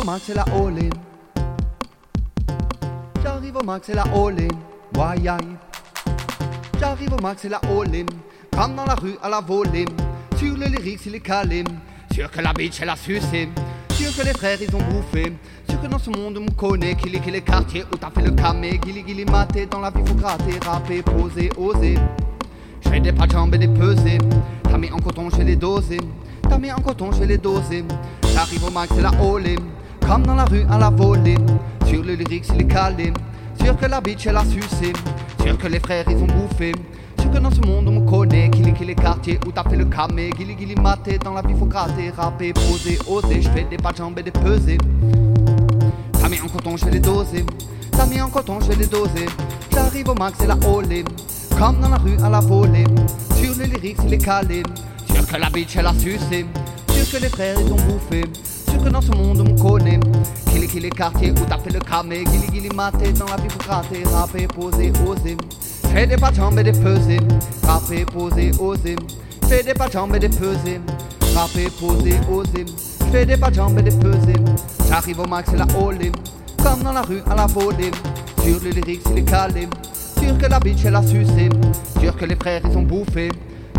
au max, c'est la all-in. J'arrive au max, c'est la all-in. J'arrive au max, c'est la all-in. Comme dans la rue à la volée. Sur le lyrics, il est calé. Sûr que la bitch, elle a sucé. Sûr que les frères, ils ont bouffé. Sûr que dans ce monde, on me connaît. Qu'il est, qu'il est quartier où t'as fait le camé. Gilly, gilly, maté. Dans la vie, faut gratter, rapper, poser, oser. J'fais des pas de jambes et des pesées. T'as mis en coton, je les doser. T'as mis en coton, je les doser. J'arrive au max, c'est la olé. Comme dans la rue à la volée. Sur le lyrics, il est calé. Sûr que la bitch, elle a sucé. Sûr que les frères, ils ont bouffé. Sûr que dans ce monde, on me connaît. Qu'il est, qu'il est quartier où t'as fait le camé. Gilly, gilly, maté. Dans la vie, faut gratter, rapper, poser, oser. J'fais des pas de jambes et des pesées. T'as mis en coton, je les doser. T'as mis en coton, je les doser. J'arrive au max, c'est la olé. Comme dans la rue à la volée. Sur le lyrics, il est calé. Sûr que la bitch, elle a sucé. Sûr que les frères, ils ont bouffé. Sûr que dans ce monde, on connaît. Qu'il est, qu'il est quartier où fait le camé. Gilly, gilly, maté. Dans la vie, faut gratter, rapper, poser, oser. Fais des pas et des pesées. Rapper, poser, oser. Fais des pas et des pesées. Rapper, poser, oser. Fais des pas et des pesées. J'arrive au max, c'est la olé. Comme dans la rue à la volée. Sur le lyrics, il est calé. Sûr que la bitch elle a sucé. Sûr que les frères ils ont bouffé.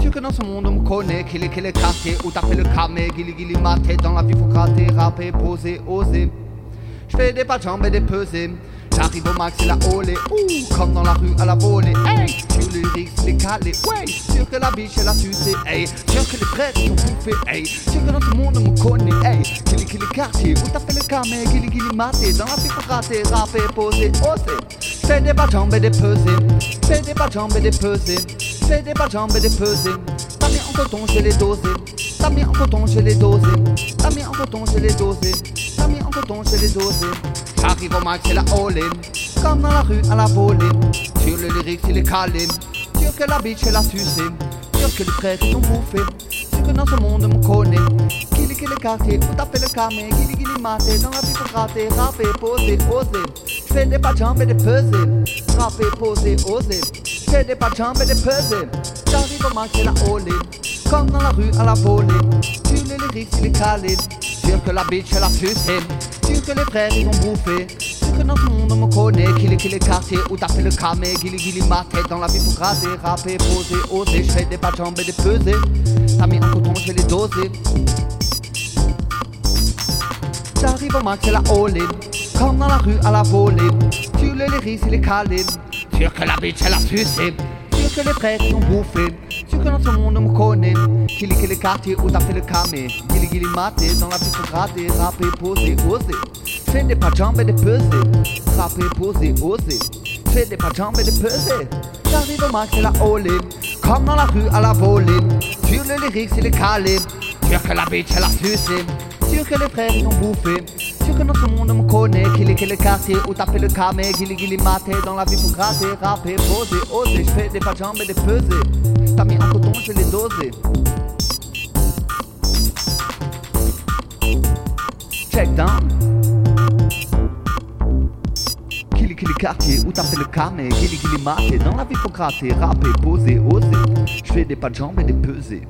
Que dans ce monde on me connaît. Qu'il est, qu'il est où t'as fait le camé. Gilly, gilly, maté. Dans la vie, faut gratter, rapper, poser, oser. J'fais des pas de jambes et des pesées. J'arrive au max, c'est la olé. Ouh, comme dans la rue à la volée. Hey, sur le lyrics, c'est calé. Ouais, sûr que la bitch elle a sucé. Hey, sûr que les frères ils ont bouffé. Hey, sûr que dans ce monde on me connaît. Hey, qu'il est, qu'il est quartier où t'as fait le camé. Gilly, gilly, maté. Dans la vie, faut gratter, rapper, poser, oser. Fais des pas et des pesées. Fais des pas et des pesées. Fais des pas et des pesées. T'as mis en coton, je les dosé. T'as mis en coton, je les dosé. T'as mis en coton, je les dosé. T'as mis en coton, je les dosé. J'arrive au max, c'est la all Comme dans la rue à la volée. Sur le lyrics, il est calé. Sûr que la bitch, elle a sucé. Sûr que les frères, ils ont bouffé. Sûr que dans ce monde, on me connaît. Qu'il est quartier, t'as fait le camé. Gilly, gilly, maté? Dans la vie, faut gratter, rapper, poser, oser. J'fais des jambes et des pesées. Rapper, poser, oser. J'fais des jambes et des pesées. J'arrive au c'est la olé. Comme dans la rue à la volée. Sur le lyrics, il est calé. Sûr que la bitch, elle a sucé. Sûr que les frères, ils ont bouffé. Sûr que ce monde, on me connaît. Qu'il est, qu'il est quartier où t'as fait le camé. Gilly, gilly, maté. Dans la vie, faut gratter, rapper, poser, oser. J'fais des jambes et des pesées. T'as mis en coton, je les doser. J'arrive au c'est la all Comme dans la rue à la volée. Sur le lyrics, il est calé. Sûr que la bitch, elle a sucé. Sûr que les frères, ils ont bouffé. Sûr que ce monde, on me connaît. Qu'il est, qu'il est quartier où t'as fait le camé. Gilly, gilly, maté. Dans la faut gratter, rapper, poser, oser. Fais des pas de jambes et des pesées. Rapper, poser, oser. Fais des pas de jambes et des pesées. J'arrive au max, c'est la all Comme dans la rue à la volée. Sur le lyrics, il est calé. Sûr que la bitch, elle a sucé. Sûr que les frères ils ont bouffé. Sûr que ce monde on me connaît. Qu'il est, est quartier t'as fait le camé. Gilly, gilly, maté. Dans la vie faut gratter, rapper, poser, oser. J'fais des pas de jambes et des pesées. T'as mis en coton, je les dosé. Check down. Gilly, gilly, quartier t'as fait le camé. Gilly, gilly, maté. Dans la vie faut gratter, rapper, poser, oser. J'fais des pas de jambes et des pesées.